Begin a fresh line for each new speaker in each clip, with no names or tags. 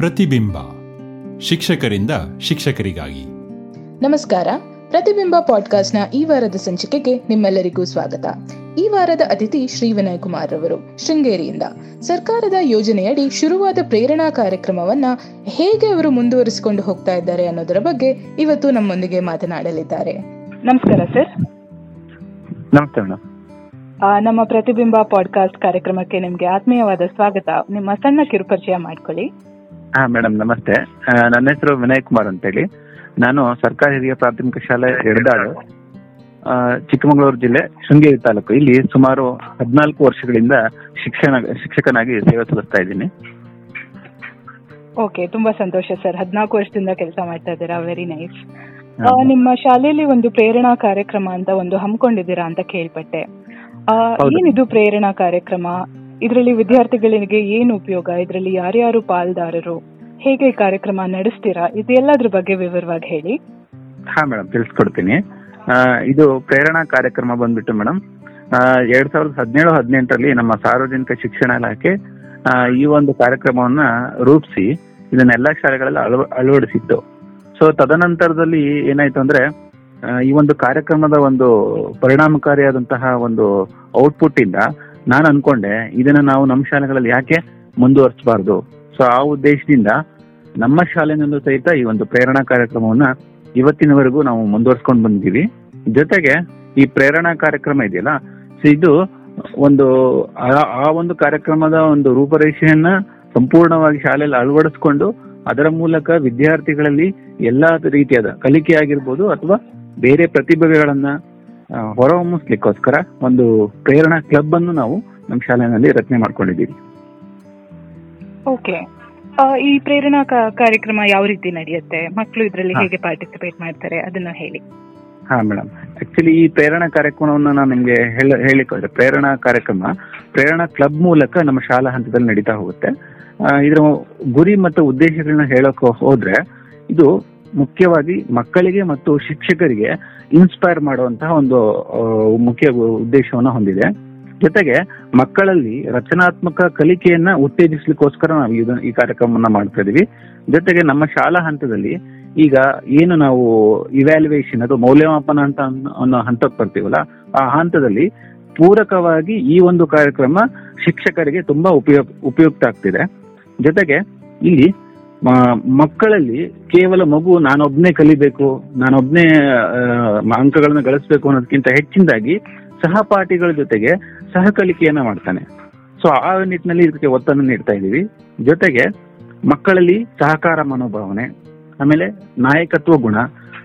ಪ್ರತಿಬಿಂಬ. ಶಿಕ್ಷಕರಿಂದ ಶಿಕ್ಷಕರಿಗಾಗಿ.
ನಮಸ್ಕಾರ. ಪ್ರತಿಬಿಂಬ ಪಾಡ್ಕಾಸ್ಟ್ನ ಈ ವಾರದ ಸಂಚಿಕೆಗೆ ನಿಮ್ಮೆಲ್ಲರಿಗೂ ಸ್ವಾಗತ. ಈ ವಾರದ ಅತಿಥಿ ಶ್ರೀ ವಿನಯ್ ಕುಮಾರ್ ರವರು ಶೃಂಗೇರಿಯಿಂದ. ಸರ್ಕಾರದ ಯೋಜನೆಯಡಿ ಶುರುವಾದ ಪ್ರೇರಣಾ ಕಾರ್ಯಕ್ರಮವನ್ನ ಹೇಗೆ ಅವರು ಮುಂದುವರಿಸಿಕೊಂಡು ಹೋಗ್ತಾ ಇದ್ದಾರೆ ಅನ್ನೋದರ ಬಗ್ಗೆ ಇವತ್ತು ನಮ್ಮೊಂದಿಗೆ ಮಾತನಾಡಲಿದ್ದಾರೆ. ನಮಸ್ಕಾರ ಸರ್.
ನಮಸ್ತೆ ಮೇಡಮ್.
ನಮ್ಮ ಪ್ರತಿಬಿಂಬ ಪಾಡ್ಕಾಸ್ಟ್ ಕಾರ್ಯಕ್ರಮಕ್ಕೆ ನಿಮ್ಗೆ ಆತ್ಮೀಯವಾದ ಸ್ವಾಗತ. ನಿಮ್ಮ ಸಣ್ಣ ಕಿರುಪರಿಚಯ ಮಾಡ್ಕೊಳ್ಳಿ.
ಹಾ ಮೇಡಮ್ ನಮಸ್ತೆ. ನನ್ನ ಹೆಸರು ವಿನಯ್ ಕುಮಾರ್ ಅಂತೇಳಿ. ನಾನು ಸರ್ಕಾರಿ ಹಿರಿಯ ಪ್ರಾಥಮಿಕ ಶಾಲೆ ಎಡದಾಳು ಚಿಕ್ಕಮಗಳೂರು ಜಿಲ್ಲೆ ಶೃಂಗೇರಿ ತಾಲೂಕು. ಇಲ್ಲಿ ಸುಮಾರು ಹದಿನಾಲ್ಕು ವರ್ಷಗಳಿಂದ ಶಿಕ್ಷಣ ಶಿಕ್ಷಕನಾಗಿ ಸೇವೆ ಸಲ್ಲಿಸ್ತಾ ಇದ್ದೀನಿ.
ಓಕೆ ತುಂಬಾ ಸಂತೋಷ ಸರ್. ಹದಿನಾಲ್ಕು ವರ್ಷದಿಂದ ಕೆಲಸ ಮಾಡ್ತಾ ಇದ್ದೀರಾ? Very nice. ನಿಮ್ಮ ಶಾಲೆಯಲ್ಲಿ ಒಂದು ಪ್ರೇರಣಾ ಕಾರ್ಯಕ್ರಮ ಅಂತ ಒಂದು ಹಮ್ಮಿಕೊಂಡಿದ್ದೀರಾ ಅಂತ ಕೇಳ್ಪಟ್ಟೆ. ಏನಿದು ಪ್ರೇರಣಾ ಕಾರ್ಯಕ್ರಮ? ಇದರಲ್ಲಿ ವಿದ್ಯಾರ್ಥಿಗಳಿಗೆ ಏನು ಉಪಯೋಗ? ಇದರಲ್ಲಿ ಯಾರ್ಯಾರು ಪಾಲ್ದಾರರು? ಹೇಗೆ ಕಾರ್ಯಕ್ರಮ ನಡೆಸ್ತೀರಾ? ಇದೆಲ್ಲದ್ರ ಬಗ್ಗೆ ವಿವರವಾಗಿ ಹೇಳಿ.
ಹಾ ಮೇಡಮ್ ತಿಳಿಸ್ಕೊಡ್ತೀನಿ. ಇದು ಪ್ರೇರಣಾ ಕಾರ್ಯಕ್ರಮ ಬಂದ್ಬಿಟ್ಟು ಮೇಡಮ್ ಎರಡ್ ಸಾವಿರದ ಹದಿನೇಳು, ಹದಿನೆಂಟರಲ್ಲಿ ನಮ್ಮ ಸಾರ್ವಜನಿಕ ಶಿಕ್ಷಣ ಇಲಾಖೆ ಈ ಒಂದು ಕಾರ್ಯಕ್ರಮವನ್ನ ರೂಪಿಸಿ ಇದನ್ನ ಎಲ್ಲಾ ಶಾಲೆಗಳಲ್ಲಿ ಅಳವ, ಅಳವಡಿಸಿತ್ತು. ಸೊ ತದನಂತರದಲ್ಲಿ ಏನಾಯ್ತು ಅಂದ್ರೆ ಈ ಒಂದು ಕಾರ್ಯಕ್ರಮದ ಒಂದು ಪರಿಣಾಮಕಾರಿಯಾದಂತಹ ಒಂದು ಔಟ್ಪುಟ್ ಇಂದ ನಾನು ಅನ್ಕೊಂಡೆ, ಇದನ್ನ ನಾವು ನಮ್ಮ ಶಾಲೆಗಳಲ್ಲಿ ಯಾಕೆ ಮುಂದುವರಿಸಬಾರ್ದು? ಸೊ ಆ ಉದ್ದೇಶದಿಂದ ನಮ್ಮ ಶಾಲೆನಲ್ಲೂ ಸಹಿತ ಈ ಒಂದು ಪ್ರೇರಣಾ ಕಾರ್ಯಕ್ರಮವನ್ನ ಇವತ್ತಿನವರೆಗೂ ನಾವು ಮುಂದುವರ್ಸ್ಕೊಂಡು ಬಂದಿದ್ದೀವಿ ಜೊತೆಗೆ ಈ ಪ್ರೇರಣಾ ಕಾರ್ಯಕ್ರಮ ಇದೆಯಲ್ಲ ಸೊ ಇದು ಒಂದು ಆ- ಒಂದು ಕಾರ್ಯಕ್ರಮದ ಒಂದು ರೂಪರೇಷೆಯನ್ನ ಸಂಪೂರ್ಣವಾಗಿ ಶಾಲೆಯಲ್ಲಿ ಅಳವಡಿಸ್ಕೊಂಡು ಅದರ ಮೂಲಕ ವಿದ್ಯಾರ್ಥಿಗಳಲ್ಲಿ ಎಲ್ಲಾ ರೀತಿಯಾದ ಕಲಿಕೆ ಆಗಿರ್ಬೋದು ಅಥವಾ ಬೇರೆ ಪ್ರತಿಭೆಗಳನ್ನ ಹೊರಹೊಮ್ಮಿಸ್ಲಿಕ್ಕೋಸ್ಕರ ಒಂದು ಪ್ರೇರಣಾ ಕ್ಲಬ್ ಅನ್ನು ನಾವು ನಮ್ಮ ಶಾಲೆಯಲ್ಲಿ ರಚನೆ ಮಾಡ್ಕೊಂಡಿದ್ದೀವಿ.
ಓಕೆ. ಈ ಪ್ರೇರಣಾ ಕಾರ್ಯಕ್ರಮ ಯಾವ ರೀತಿ ನಡೆಯುತ್ತೆ? ಮಕ್ಕಳು ಇದರಲ್ಲಿ ಹೇಗೆ ಪಾರ್ಟಿಸಿಪೇಟ್ ಮಾಡ್ತಾರೆ? ಅದನ್ನ ಹೇಳಿ.
ಹಾ ಮೇಡಮ್ ಆಕ್ಚುಲಿ ಈ ಪ್ರೇರಣಾ ಕಾರ್ಯಕ್ರಮವನ್ನು ನಾನು ನಿಮ್ಗೆ ಹೇಳಿ ಹೇಳಿಕೊಡ್ರೆ ಪ್ರೇರಣಾ ಕಾರ್ಯಕ್ರಮ ಪ್ರೇರಣಾ ಕ್ಲಬ್ ಮೂಲಕ ನಮ್ಮ ಶಾಲಾ ಹಂತದಲ್ಲಿ ನಡೀತಾ ಹೋಗುತ್ತೆ. ಇದರ ಗುರಿ ಮತ್ತು ಉದ್ದೇಶಗಳನ್ನ ಹೇಳಕ್ ಹೋದ್ರೆ ಇದು ಮುಖ್ಯವಾಗಿ ಮಕ್ಕಳಿಗೆ ಮತ್ತು ಶಿಕ್ಷಕರಿಗೆ ಇನ್ಸ್ಪೈರ್ ಮಾಡುವಂತಹ ಒಂದು ಮುಖ್ಯ ಉದ್ದೇಶವನ್ನ ಹೊಂದಿದೆ. ಜೊತೆಗೆ ಮಕ್ಕಳಲ್ಲಿ ರಚನಾತ್ಮಕ ಕಲಿಕೆಯನ್ನ ಉತ್ತೇಜಿಸ್ಲಿಕ್ಕೋಸ್ಕರ ನಾವು ಈ ಕಾರ್ಯಕ್ರಮವನ್ನ ಮಾಡ್ತಾ ಇದೀವಿ. ಜೊತೆಗೆ ನಮ್ಮ ಶಾಲಾ ಹಂತದಲ್ಲಿ ಈಗ ಏನು ನಾವು ಇವ್ಯಾಲ್ಯುವೇಷನ್ ಅದು ಮೌಲ್ಯಮಾಪನ ಅಂತ ಅನ್ನೋ- ಹಂತಕ್ಕೆ ಬರ್ತೀವಲ್ಲ, ಆ ಹಂತದಲ್ಲಿ ಪೂರಕವಾಗಿ ಈ ಒಂದು ಕಾರ್ಯಕ್ರಮ ಶಿಕ್ಷಕರಿಗೆ ತುಂಬಾ ಉಪಯೋಗ ಉಪಯುಕ್ತ ಆಗ್ತಿದೆ. ಜೊತೆಗೆ ಇಲ್ಲಿ ಮಕ್ಕಳಲ್ಲಿ ಕೇವಲ ಮಗು, ನಾನೊಬ್ನೇ ಕಲಿಬೇಕು, ನಾನೊಬ್ನೇ ಅಂಕಗಳನ್ನ ಗಳಿಸ್ಬೇಕು ಅನ್ನೋದಕ್ಕಿಂತ ಹೆಚ್ಚಿನದಾಗಿ ಸಹಪಾಠಿಗಳ ಜೊತೆಗೆ ಸಹ ಕಲಿಕೆಯನ್ನ ಮಾಡ್ತಾನೆ. ಸೊ ಆ ನಿಟ್ಟಿನಲ್ಲಿ ಇದಕ್ಕೆ ಒತ್ತನ್ನು ನೀಡ್ತಾ ಇದ್ದೀವಿ. ಜೊತೆಗೆ ಮಕ್ಕಳಲ್ಲಿ ಸಹಕಾರ ಮನೋಭಾವನೆ, ಆಮೇಲೆ ನಾಯಕತ್ವ ಗುಣ,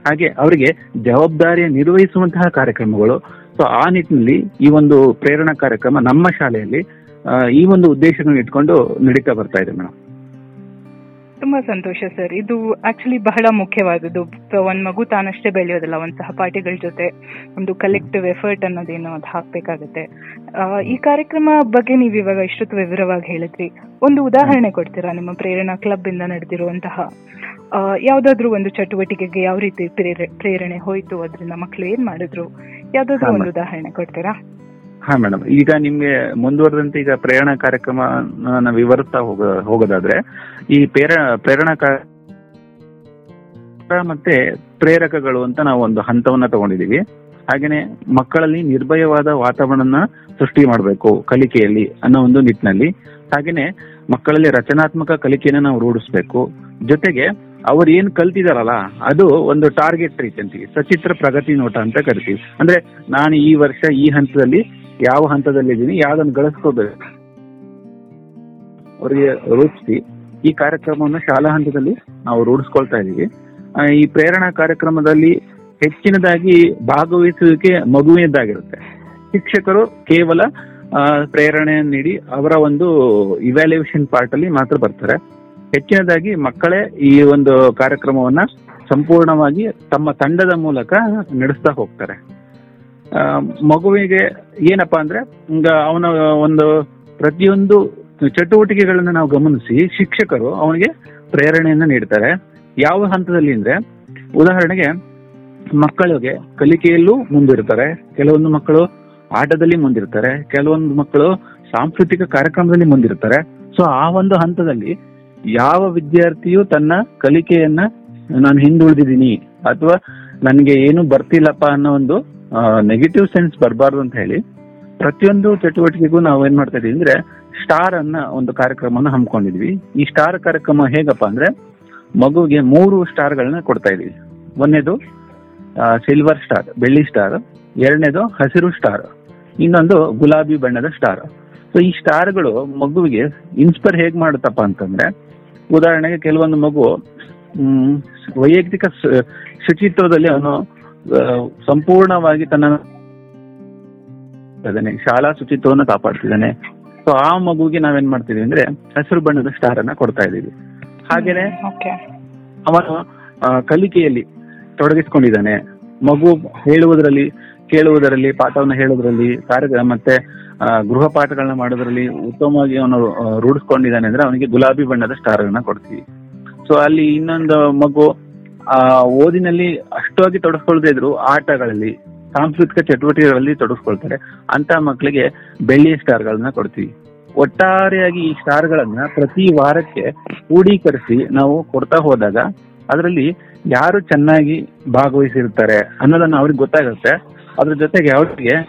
ಹಾಗೆ ಅವರಿಗೆ ಜವಾಬ್ದಾರಿಯ ನಿರ್ವಹಿಸುವಂತಹ ಕಾರ್ಯಕ್ರಮಗಳು. ಸೊ ಆ ನಿಟ್ಟಿನಲ್ಲಿ ಈ ಒಂದು ಪ್ರೇರಣಾ ಕಾರ್ಯಕ್ರಮ ನಮ್ಮ ಶಾಲೆಯಲ್ಲಿ ಈ ಒಂದು ಉದ್ದೇಶಗಳನ್ನ ಇಟ್ಕೊಂಡು ನಡೀತಾ ಬರ್ತಾ ಇದೆ ಮೇಡಮ್
ತುಂಬಾ ಸಂತೋಷ ಸರ್. ಇದು ಆಕ್ಚುಲಿ ಬಹಳ ಮುಖ್ಯವಾದದ್ದು. ಒಂದ್ ಮಗು ತಾನಷ್ಟೇ ಬೆಳೆಯೋದಿಲ್ಲ. ಒಂದ್ ಸಹಪಾಠಿಗಳ ಜೊತೆ ಒಂದು ಕಲೆಕ್ಟಿವ್ ಎಫರ್ಟ್ ಅನ್ನೋದೇನು ಅದು ಹಾಕ್ಬೇಕಾಗತ್ತೆ. ಈ ಕಾರ್ಯಕ್ರಮ ಬಗ್ಗೆ ನೀವು ಇವಾಗ ಇಷ್ಟೊತ್ತು ವಿವರವಾಗಿ ಹೇಳಿದ್ರಿ. ಒಂದು ಉದಾಹರಣೆ ಕೊಡ್ತೀರಾ? ನಿಮ್ಮ ಪ್ರೇರಣಾ ಕ್ಲಬ್ ಇಂದ ನಡೆದಿರುವಂತಹ ಯಾವ್ದಾದ್ರು ಒಂದು ಚಟುವಟಿಕೆಗೆ ಯಾವ ರೀತಿ ಪ್ರೇರಣೆ ಹೋಯ್ತು ಅದರಿಂದ ಮಕ್ಳು ಏನ್ ಮಾಡಿದ್ರು? ಯಾವ್ದಾದ್ರು ಒಂದು ಉದಾಹರಣೆ ಕೊಡ್ತೀರಾ?
ಹಾ ಮೇಡಮ್ ಈಗ ನಿಮ್ಗೆ ಮುಂದುವರೆದಂತೆ ಈಗ ಪ್ರೇರಣಾ ಕಾರ್ಯಕ್ರಮ ವಿವರಿಸ್ತಾ ಹೋಗ, ಹೋಗೋದಾದ್ರೆ, ಈ ಪ್ರೇರ, ಪ್ರೇರಣಾ ಮತ್ತೆ ಪ್ರೇರಕಗಳು ಅಂತ ನಾವು ಒಂದು ಹಂತವನ್ನ ತಗೊಂಡಿದೀವಿ. ಹಾಗೇನೆ ಮಕ್ಕಳಲ್ಲಿ ನಿರ್ಭಯವಾದ ವಾತಾವರಣ ಸೃಷ್ಟಿ ಮಾಡಬೇಕು ಕಲಿಕೆಯಲ್ಲಿ ಅನ್ನೋ ಒಂದು ನಿಟ್ಟಿನಲ್ಲಿ ಹಾಗೇನೆ ಮಕ್ಕಳಲ್ಲಿ ರಚನಾತ್ಮಕ ಕಲಿಕೆಯನ್ನ ನಾವು ರೂಢಿಸ್ಬೇಕು. ಜೊತೆಗೆ ಅವ್ರು ಏನ್ ಕಲ್ತಿದಾರಲ್ಲ, ಅದು ಒಂದು ಟಾರ್ಗೆಟ್ ರೀತಿ ಅಂತೀವಿ. ಸಚಿತ್ರ ಪ್ರಗತಿ ನೋಟ ಅಂತ ಕರಿತೀವಿ. ಅಂದ್ರೆ ನಾನು ಈ ವರ್ಷ ಈ ಹಂತದಲ್ಲಿ ಯಾವ ಹಂತದಲ್ಲಿದ್ದೀನಿ, ಯಾವ್ದನ್ನು ಗಳಿಸ್ಕೋಬೇಕು? ಅವರಿಗೆ ರೂಪಿಸಿ. ಈ ಕಾರ್ಯಕ್ರಮವನ್ನು ಶಾಲಾ ಹಂತದಲ್ಲಿ ನಾವು ರೂಢಿಸ್ಕೊಳ್ತಾ ಇದ್ದೀವಿ. ಈ ಪ್ರೇರಣಾ ಕಾರ್ಯಕ್ರಮದಲ್ಲಿ ಹೆಚ್ಚಿನದಾಗಿ ಭಾಗವಹಿಸುವಿಕೆ ಮಗುವಿನದ್ದಾಗಿರುತ್ತೆ. ಶಿಕ್ಷಕರು ಕೇವಲ ಪ್ರೇರಣೆಯನ್ನು ನೀಡಿ ಅವರ ಒಂದು ಇವ್ಯಾಲ್ಯೂಯೇಷನ್ ಪಾರ್ಟ್ ಅಲ್ಲಿ ಮಾತ್ರ ಬರ್ತಾರೆ. ಹೆಚ್ಚಿನದಾಗಿ ಮಕ್ಕಳೇ ಈ ಒಂದು ಕಾರ್ಯಕ್ರಮವನ್ನ ಸಂಪೂರ್ಣವಾಗಿ ತಮ್ಮ ತಂಡದ ಮೂಲಕ ನಡೆಸ್ತಾ ಹೋಗ್ತಾರೆ. ಮಗುವಿಗೆ ಏನಪ್ಪಾ ಅಂದ್ರೆ ಅವನ ಒಂದು ಪ್ರತಿಯೊಂದು ಚಟುವಟಿಕೆಗಳನ್ನ ನಾವು ಗಮನಿಸಿ, ಶಿಕ್ಷಕರು ಅವನಿಗೆ ಪ್ರೇರಣೆಯನ್ನ ನೀಡ್ತಾರೆ. ಯಾವ ಹಂತದಲ್ಲಿ ಅಂದ್ರೆ, ಉದಾಹರಣೆಗೆ ಮಕ್ಕಳಿಗೆ ಕಲಿಕೆಯಲ್ಲೂ ಮುಂದಿರ್ತಾರೆ. ಕೆಲವೊಂದು ಮಕ್ಕಳು ಆಟದಲ್ಲಿ ಮುಂದಿರ್ತಾರೆ. ಕೆಲವೊಂದು ಮಕ್ಕಳು ಸಾಂಸ್ಕೃತಿಕ ಕಾರ್ಯಕ್ರಮದಲ್ಲಿ ಮುಂದಿರ್ತಾರೆ. ಸೊ ಆ ಒಂದು ಹಂತದಲ್ಲಿ ಯಾವ ವಿದ್ಯಾರ್ಥಿಯು ತನ್ನ ಕಲಿಕೆಯನ್ನ, ನಾನು ಹಿಂದುಳಿದಿದ್ದೀನಿ ಅಥವಾ ನನಗೆ ಏನು ಬರ್ತಿಲ್ಲಪ್ಪ ಅನ್ನೋ ಒಂದು ನೆಗೆಟಿವ್ ಸೆನ್ಸ್ ಬರಬಾರ್ದು ಅಂತ ಹೇಳಿ ಪ್ರತಿಯೊಂದು ಚಟುವಟಿಕೆಗೂ ನಾವು ಏನ್ ಮಾಡ್ತಾ ಇದೀವಿ ಅಂದ್ರೆ ಸ್ಟಾರ್ ಅನ್ನ ಒಂದು ಕಾರ್ಯಕ್ರಮನ ಹಮ್ಮಿಕೊಂಡಿದ್ವಿ. ಈ ಸ್ಟಾರ್ ಕಾರ್ಯಕ್ರಮ ಹೇಗಪ್ಪ ಅಂದ್ರೆ ಮಗುವಿಗೆ ಮೂರು ಸ್ಟಾರ್ಗಳನ್ನ ಕೊಡ್ತಾ ಇದೀವಿ. ಒಂದನೇದು ಸಿಲ್ವರ್ ಸ್ಟಾರ್ ಬೆಳ್ಳಿ ಸ್ಟಾರ್ ಎರಡನೇದು ಹಸಿರು ಸ್ಟಾರ್ ಇನ್ನೊಂದು ಗುಲಾಬಿ ಬಣ್ಣದ ಸ್ಟಾರ್ ಸೊ ಈ ಸ್ಟಾರ್ಗಳು ಮಗುವಿಗೆ ಇನ್ಸ್ಪೈರ್ ಹೇಗ್ ಮಾಡುತ್ತಪ್ಪ ಅಂತಂದ್ರೆ, ಉದಾಹರಣೆಗೆ ಕೆಲವೊಂದು ಮಗು ವೈಯಕ್ತಿಕ ಶುಚಿತ್ವದಲ್ಲಿ ಅವನು ಸಂಪೂರ್ಣವಾಗಿ ತನ್ನ. ಶಾಲಾ ಶುಚಿತ್ವವನ್ನು ಕಾಪಾಡ್ತಿದ್ದಾನೆ. ಸೊ ಆ ಮಗುಗೆ ನಾವೇನ್ ಮಾಡ್ತೀವಿ ಅಂದ್ರೆ ಹಸಿರು ಬಣ್ಣದ ಸ್ಟಾರ್ ಅನ್ನ ಕೊಡ್ತಾ ಇದೀವಿ ಹಾಗೇನೆ ಅವನು ಕಲಿಕೆಯಲ್ಲಿ ತೊಡಗಿಸ್ಕೊಂಡಿದ್ದಾನೆ. ಮಗು ಹೇಳುವುದರಲ್ಲಿ ಕೇಳುವುದರಲ್ಲಿ ಪಾಠವನ್ನು ಹೇಳುವುದರಲ್ಲಿ ಕಾರ್ಯಕ್ರಮ ಮತ್ತೆ ಗೃಹ ಪಾಠಗಳನ್ನ ಮಾಡೋದ್ರಲ್ಲಿ ಉತ್ತಮವಾಗಿ ಅವನು ರೂಢಿಸ್ಕೊಂಡಿದ್ದಾನೆ ಅಂದ್ರೆ ಅವನಿಗೆ ಗುಲಾಬಿ ಬಣ್ಣದ ಸ್ಟಾರ್ ಅನ್ನ ಕೊಡ್ತೀವಿ. ಸೊ ಅಲ್ಲಿ ಇನ್ನೊಂದು ಮಗು ಆ, ಓದಿನಲ್ಲಿ ಅಷ್ಟಾಗಿ ತೊಡಸ್ಕೊಳ್ದೇ ಇದ್ರು ಆಟಗಳಲ್ಲಿ, ಸಾಂಸ್ಕೃತಿಕ ಚಟುವಟಿಕೆಗಳಲ್ಲಿ ತೊಡಸ್ಕೊಳ್ತಾರೆ. ಅಂತ ಮಕ್ಕಳಿಗೆ ಬೆಳ್ಳಿಯ ಸ್ಟಾರ್ಗಳನ್ನ ಕೊಡ್ತೀವಿ. ಒಟ್ಟಾರೆಯಾಗಿ ಈ ಸ್ಟಾರ್ಗಳನ್ನ ಪ್ರತಿ ವಾರಕ್ಕೆ ಕ್ರೋಢೀಕರಿಸಿ ನಾವು ಕೊಡ್ತಾ ಹೋದಾಗ ಅದರಲ್ಲಿ ಯಾರು ಚೆನ್ನಾಗಿ ಭಾಗವಹಿಸಿರ್ತಾರೆ ಅನ್ನೋದನ್ನ ಅವ್ರಿಗೆ ಗೊತ್ತಾಗುತ್ತೆ. ಅದ್ರ ಜೊತೆಗೆ ಅವ್ರಿಗೆ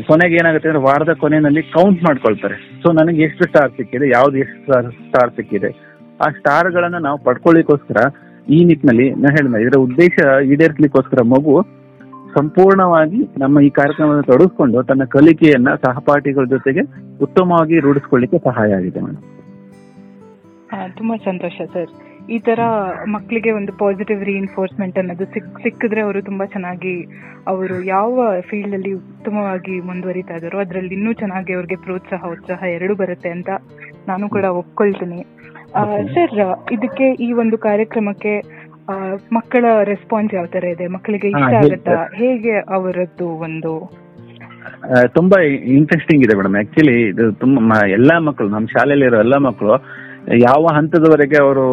ಕೊನೆಗೆ ಏನಾಗುತ್ತೆ ಅಂದ್ರೆ ವಾರದ ಕೊನೆಯಲ್ಲಿ ಕೌಂಟ್ ಮಾಡ್ಕೊಳ್ತಾರೆ. ಸೊ ನನಗೆ ಎಷ್ಟು ಸ್ಟಾರ್ ಸಿಕ್ಕಿದೆ, ಯಾವ್ದು ಎಷ್ಟು ಸ್ಟಾರ್ ಸ್ಟಾರ್ ಸಿಕ್ಕಿದೆ. ಆ ಸ್ಟಾರ್ ಗಳನ್ನ ನಾವು ಪಡ್ಕೊಳ್ಳಿಕ್ಕೋಸ್ಕರ ಈ ನಿಟ್ಟಿನಲ್ಲಿ ನಾ ಹೇಳಿದ ಇದರ ಉದ್ದೇಶ ಈಡೇರಿಸಲಿಕ್ಕೋಸ್ಕರ ಮಗು ಸಂಪೂರ್ಣವಾಗಿ ನಮ್ಮ ಈ ಕಾರ್ಯಕ್ರಮವನ್ನು ತೊಡಗಿಸ್ಕೊಂಡು ತನ್ನ ಕಲಿಕೆಯನ್ನ ಸಹಪಾಠಿಗಳ ಜೊತೆಗೆ ಉತ್ತಮವಾಗಿ ರೂಢಿಸ್ಕೊಳ್ಳಿಕ್ಕೆ ಸಹಾಯ ಆಗಿದೆ ಮೇಡಮ್
ತುಂಬಾ ಸಂತೋಷ ಸರ್ ಈ ತರ ಮಕ್ಕಳಿಗೆ ಒಂದು ಪಾಸಿಟಿವ್ ರಿಇನ್ಫೋರ್ಸ್ಮೆಂಟ್ ಅನ್ನೋದು ಸಿಕ್, ಸಿಕ್ಕಿದ್ರೆ ಅವರು ತುಂಬಾ ಚೆನ್ನಾಗಿ ಅವರು ಯಾವ ಫೀಲ್ಡ್ ಅಲ್ಲಿ ಉತ್ತಮವಾಗಿ ಮುಂದುವರಿತಾ ಇದ್ದಾರೋ ಅದರಲ್ಲಿ ಇನ್ನೂ ಚೆನ್ನಾಗಿ ಅವ್ರಿಗೆ ಪ್ರೋತ್ಸಾಹ, ಉತ್ಸಾಹ ಎರಡೂ ಬರುತ್ತೆ ಅಂತ ನಾನು ಕೂಡ ಒಪ್ಕೊಳ್ತೀನಿ. ಸರ್ ಇದಕ್ಕೆ ಈ ಒಂದು ಕಾರ್ಯಕ್ರಮಕ್ಕೆ ಮಕ್ಕಳ ರೆಸ್ಪಾನ್ಸ್ ಯಾವ ತರ ಇದೆ? ಮಕ್ಕಳಿಗೆ ಇಷ್ಟ ಆಗುತ್ತಾ? ಹೇಗೆ ಅವರದ್ದು ಒಂದು
ತುಂಬಾ ಇಂಟ್ರೆಸ್ಟಿಂಗ್ ಇದೆ ಮೇಡಮ್ ಆಕ್ಚುಲಿ ಇದು ತುಂಬಾ ಎಲ್ಲಾ ಮಕ್ಕಳು ನಮ್ಮ ಶಾಲೆಯಲ್ಲಿರೋ ಎಲ್ಲಾ ಮಕ್ಕಳು ಯಾವ ಹಂತದವರೆಗೆ ಅವರು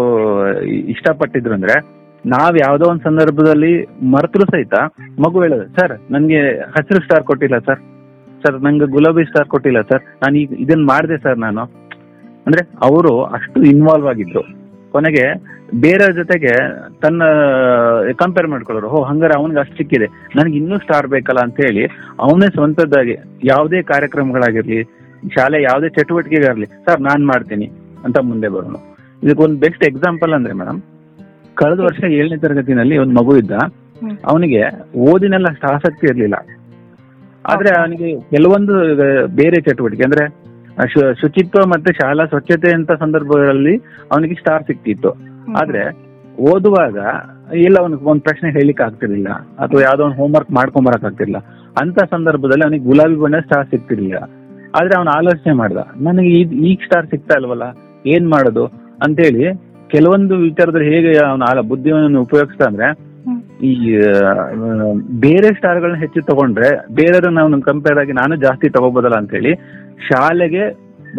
ಇಷ್ಟಪಟ್ಟಿದ್ರು ಅಂದ್ರೆ ನಾವ್ ಯಾವ್ದೋ ಒಂದ್ ಸಂದರ್ಭದಲ್ಲಿ ಮರ್ತರು ಸಹಿತ ಮಗು ಹೇಳೋದು ಸರ್ ನನ್ಗೆ ಹಸಿರು ಸ್ಟಾರ್ ಕೊಟ್ಟಿಲ್ಲ ಸರ್. ಸರ್ ನಂಗೆ ಗುಲಾಬಿ ಸ್ಟಾರ್ ಕೊಟ್ಟಿಲ್ಲ ಸರ್. ನಾನು ಈಗ ಇದನ್ನ ಮಾಡಿದೆ ಸರ್ ನಾನು. ಅಂದ್ರೆ ಅವರು ಅಷ್ಟು ಇನ್ವಾಲ್ವ್ ಆಗಿದ್ರು. ಕೊನೆಗೆ ಬೇರೆಯವ್ರ ಜೊತೆಗೆ ತನ್ನ ಕಂಪೇರ್ ಮಾಡ್ಕೊಳ್ಳೋರು ಹೋ ಹಂಗಾರೆ ಅವನಿಗೆ ಅಷ್ಟು ಸಿಕ್ಕಿದೆ. ನನಗೆ ಇನ್ನೂ ಸ್ಟಾರ್ ಬೇಕಲ್ಲ ಅಂತ ಹೇಳಿ ಅವನೇ ಸ್ವಂತದ್ದಾಗಿ ಯಾವುದೇ ಕಾರ್ಯಕ್ರಮಗಳಾಗಿರ್ಲಿ ಶಾಲೆ ಯಾವುದೇ ಚಟುವಟಿಕೆಗಾಗ್ಲಿ ಸರ್ ನಾನ್ ಮಾಡ್ತೀನಿ ಅಂತ ಮುಂದೆ ಬರೋಣ ಇದಕ್ಕೊಂದು ಬೆಸ್ಟ್ ಎಕ್ಸಾಂಪಲ್ ಅಂದ್ರೆ ಮೇಡಮ್ ಕಳೆದ ವರ್ಷ ಏಳನೇ ತರಗತಿನಲ್ಲಿ ಒಂದು ಮಗು ಇದ್ದ. ಅವನಿಗೆ ಓದಿನೆಲ್ಲ ಅಷ್ಟು ಆಸಕ್ತಿ ಇರ್ಲಿಲ್ಲ. ಆದ್ರೆ. ಅವನಿಗೆ ಕೆಲವೊಂದು ಬೇರೆ ಚಟುವಟಿಕೆ ಅಂದ್ರೆ ಶುಚಿತ್ವ ಮತ್ತೆ ಶಾಲಾ ಸ್ವಚ್ಛತೆ ಅಂತ ಸಂದರ್ಭಗಳಲ್ಲಿ ಅವನಿಗೆ ಸ್ಟಾರ್ ಸಿಕ್ತಿತ್ತು. ಆದ್ರೆ ಓದುವಾಗ ಇಲ್ಲ ಅವನಿಗೆ ಒಂದ್ ಪ್ರಶ್ನೆ ಹೇಳಿಕ್ ಆಗ್ತಿರ್ಲಿಲ್ಲ. ಅಥವಾ ಯಾವ್ದೋ ಒಂದು ಹೋಮ್ವರ್ಕ್ ಮಾಡ್ಕೊಂಡ್ ಬರಕ್ ಆಗ್ತಿರ್ಲಿಲ್ಲ. ಅಂತ ಸಂದರ್ಭದಲ್ಲಿ ಅವನಿಗೆ ಗುಲಾಬಿ ಬಣ್ಣ ಸ್ಟಾರ್ ಸಿಕ್ತಿರ್ಲಿಲ್ಲ. ಆದ್ರೆ ಅವನು ಆಲೋಚನೆ ಮಾಡ್ದ ನನಗೆ ಈಗ ಸ್ಟಾರ್ ಸಿಗ್ತಾ ಇಲ್ವಲ್ಲ ಏನ್ ಮಾಡೋದು? ಅಂತೇಳಿ ಕೆಲವೊಂದು ವಿಚಾರದಲ್ಲಿ ಹೇಗೆ ಅವನ ಬುದ್ಧಿಯನ್ನು ಉಪಯೋಗಿಸ್ತಾ ಅಂದ್ರೆ. ಈ ಬೇರೆ ಸ್ಟಾರ್ಗಳನ್ನ ಹೆಚ್ಚು ತಗೊಂಡ್ರೆ ಬೇರೆಯವ್ರ ನಾವು ಕಂಪೇರ್ ಆಗಿ ನಾನು ಜಾಸ್ತಿ ತಗೋಬೋದಲ್ಲ ಅಂತ ಹೇಳಿ ಶಾಲೆಗೆ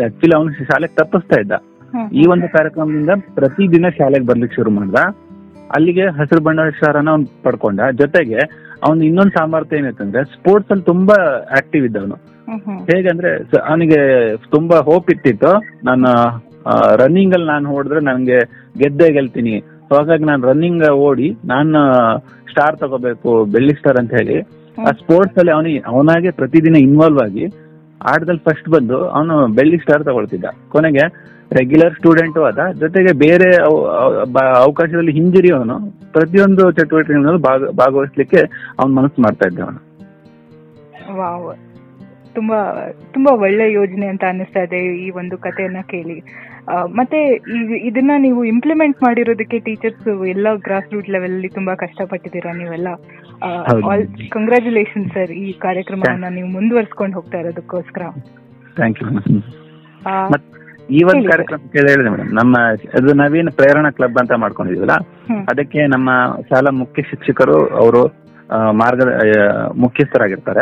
ಆಕ್ಚುಲಿ ಅವನು ಶಾಲೆಗೆ ತಪ್ಪಿಸ್ತಾ ಇದ್ದ. ಈ ಒಂದು ಕಾರ್ಯಕ್ರಮದಿಂದ ಪ್ರತಿದಿನ ಶಾಲೆಗೆ ಬರ್ಲಿಕ್ಕೆ ಶುರು ಮಾಡ್ದ. ಅಲ್ಲಿಗೆ ಹಸಿರು ಬಣ್ಣ ಸ್ಟಾರನ್ನ ಅವ್ನು ಪಡ್ಕೊಂಡ. ಜೊತೆಗೆ ಅವ್ನು ಇನ್ನೊಂದು ಸಾಮರ್ಥ್ಯ ಏನಾಯ್ತಂದ್ರೆ ಸ್ಪೋರ್ಟ್ಸ್ ಅಲ್ಲಿ ತುಂಬಾ ಆಕ್ಟಿವ್ ಇದ್ದವನು.
ಅವನು ಹ್ಮ್.
ಹೇಗಂದ್ರೆ ಅವನಿಗೆ ತುಂಬಾ ಹೋಪ್ ಇಟ್ಟಿತ್ತು ನಾನು ರನ್ನಿಂಗ್ ಅಲ್ಲಿ ನಾನು ಹೊಡೆದ್ರೆ ನನಗೆ ಗೆದ್ದೆ ಗೆಲ್ತೀನಿ. ಸೊ ಹಾಗಾಗಿ ನಾನು ರನ್ನಿಂಗ್ ಓಡಿ ನಾನು ಸ್ಟಾರ್ ತಗೋಬೇಕು ಬೆಳ್ಳಿ ಸ್ಟಾರ್ ಅಂತ ಹೇಳಿ ಆ ಸ್ಪೋರ್ಟ್ಸ್ ಅಲ್ಲಿ ಅವನಿಗೆ ಅವನಾಗೆ ಪ್ರತಿದಿನ ಇನ್ವಾಲ್ವ್ ಆಗಿ ಆಟದಲ್ಲಿ ಫಸ್ಟ್ ಬಂದು ಅವನು ಬೆಳ್ಳಿ ಸ್ಟಾರ್ ತಗೊಳ್ತಿದ್ದ. ಕೊನೆಗೆ ರೆಗ್ಯುಲರ್ ಸ್ಟೂಡೆಂಟ್ ಆದ ಜೊತೆಗೆ ಬೇರೆ ಅವಕಾಶದಲ್ಲಿ ಹಿಂಜರಿ ಅವನು ಪ್ರತಿಯೊಂದು ಚಟುವಟಿಕೆಗಳನ್ನು ಭಾಗ ಭಾಗವಹಿಸ್ಲಿಕ್ಕೆ ಅವನ್ ಮನಸ್ಸು ಮಾಡ್ತಾ ಇದ್ದ ಅವನು
ತುಂಬಾ ತುಂಬಾ ಒಳ್ಳೆ ಯೋಜನೆ ಅಂತ ಅನಿಸ್ತಾ ಇದೆ ಈ ಒಂದು ಕಥೆಯನ್ನ ಕೇಳಿ. ಮತ್ತೆ ಇದನ್ನ ನೀವು ಇಂಪ್ಲಿಮೆಂಟ್ ಮಾಡಿರೋದಕ್ಕೆ ಟೀಚರ್ಸ್ ಎಲ್ಲ ಗ್ರಾಸ್ ರೂಟ್ ಲೆವೆಲ್ ಅಲ್ಲಿ ತುಂಬಾ ಕಷ್ಟಪಟ್ಟಿದ್ದೀರಾ ನೀವೆಲ್ಲ? ಕಂಗ್ರಾಚುಲೇಷನ್ ಸರ್ ಈ ಕಾರ್ಯಕ್ರಮವನ್ನ ನೀವು ಮುಂದುವರ್ಸ್ಕೊಂಡು ಹೋಗ್ತಾ ಇರೋದಕ್ಕೋಸ್ಕರ.
ಈ ಒಂದು ಕಾರ್ಯಕ್ರಮ ಹೇಳಿದೆ ಮೇಡಮ್ ನಮ್ಮ ಅದು ನವೀನ್ ಪ್ರೇರಣಾ ಕ್ಲಬ್ ಅಂತ ಮಾಡ್ಕೊಂಡಿದ್ವಲ್ಲ? ಅದಕ್ಕೆ ನಮ್ಮ ಶಾಲಾ ಮುಖ್ಯ ಶಿಕ್ಷಕರು ಅವರು ಮಾರ್ಗ ಆ, ಮುಖ್ಯಸ್ಥರಾಗಿರ್ತಾರೆ.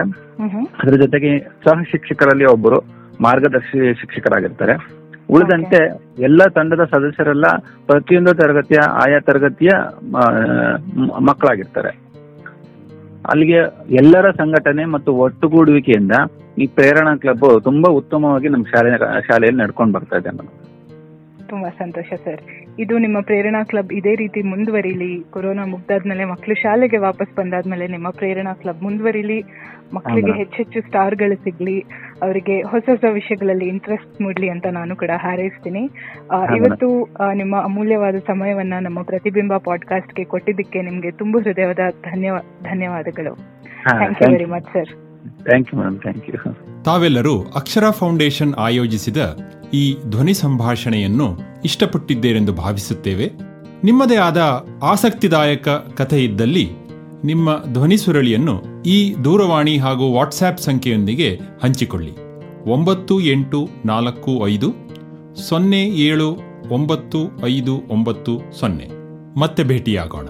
ಅದರ ಜೊತೆಗೆ ಸಹ ಶಿಕ್ಷಕರಲ್ಲಿ ಒಬ್ಬರು ಮಾರ್ಗದರ್ಶಿ ಶಿಕ್ಷಕರಾಗಿರ್ತಾರೆ. ಉಳಿದಂತೆ ಎಲ್ಲ ತಂಡದ ಸದಸ್ಯರೆಲ್ಲ ಪ್ರತಿಯೊಂದು ತರಗತಿಯ ಆಯಾ ತರಗತಿಯ ಮಕ್ಕಳಾಗಿರ್ತಾರೆ. ಅಲ್ಲಿಗೆ ಎಲ್ಲರ ಸಂಘಟನೆ ಮತ್ತು ಒಟ್ಟುಗೂಡುವಿಕೆಯಿಂದ ಈ ಪ್ರೇರಣಾ ಕ್ಲಬ್ ತುಂಬಾ ಉತ್ತಮವಾಗಿ ನಮ್ಮ ಶಾಲೆ ಶಾಲೆಯಲ್ಲಿ ನಡ್ಕೊಂಡು ಬರ್ತಾ ಇದೆ
ತುಂಬಾ ಸಂತೋಷ ಸರ್. ಇದು ನಿಮ್ಮ ಪ್ರೇರಣಾ ಕ್ಲಬ್ ಇದೇ ರೀತಿ ಮುಂದುವರಿಲಿ. ಕೊರೋನಾ ಮುಗ್ದಾದ್ಮೇಲೆ ಮಕ್ಕಳು ಶಾಲೆಗೆ ವಾಪಸ್ ಬಂದಾದ್ಮೇಲೆ ನಿಮ್ಮ ಪ್ರೇರಣಾ ಕ್ಲಬ್ ಮುಂದುವರಿಲಿ. ಮಕ್ಕಳಿಗೆ ಹೆಚ್ಚೆಚ್ಚು ಸ್ಟಾರ್ಗಳು ಸಿಗ್ಲಿ. ಅವರಿಗೆ ಹೊಸ ಹೊಸ ವಿಷಯಗಳಲ್ಲಿ ಇಂಟ್ರೆಸ್ಟ್ ಮೂಡ್ಲಿ ಅಂತ ನಾನು ಕೂಡ ಹಾರೈಸ್ತೀನಿ. ಆ, ಇವತ್ತು ನಿಮ್ಮ ಅಮೂಲ್ಯವಾದ ಸಮಯವನ್ನ ನಮ್ಮ ಪ್ರತಿಬಿಂಬ ಪಾಡ್ಕಾಸ್ಟ್ಗೆ ಕೊಟ್ಟಿದ್ದಕ್ಕೆ ನಿಮ್ಗೆ ತುಂಬಾ ಹೃದಯದ ಧನ್ಯವಾ ಧನ್ಯವಾದಗಳು. Thank you very much sir
thank you madam thank you
ತಾವೆಲ್ಲರೂ ಅಕ್ಷರ ಫೌಂಡೇಶನ್ ಆಯೋಜಿಸಿದ ಈ ಧ್ವನಿ ಸಂಭಾಷಣೆಯನ್ನು ಇಷ್ಟಪಟ್ಟಿದ್ದೇರೆಂದು ಭಾವಿಸುತ್ತೇವೆ. ನಿಮ್ಮದೇ ಆದ ಆಸಕ್ತಿದಾಯಕ ಕಥೆ ಇದ್ದಲ್ಲಿ ನಿಮ್ಮ ಧ್ವನಿ ಸುರಳಿಯನ್ನು ಈ ದೂರವಾಣಿ ಹಾಗೂ ವಾಟ್ಸ್ಆ್ಯಪ್ ಸಂಖ್ಯೆಯೊಂದಿಗೆ ಹಂಚಿಕೊಳ್ಳಿ. ಒಂಬತ್ತು ಎಂಟು ನಾಲ್ಕು ಐದು ಸೊನ್ನೆ ಏಳು ಒಂಬತ್ತು ಐದು ಒಂಬತ್ತು ಸೊನ್ನೆ. ಮತ್ತೆ ಭೇಟಿಯಾಗೋಣ.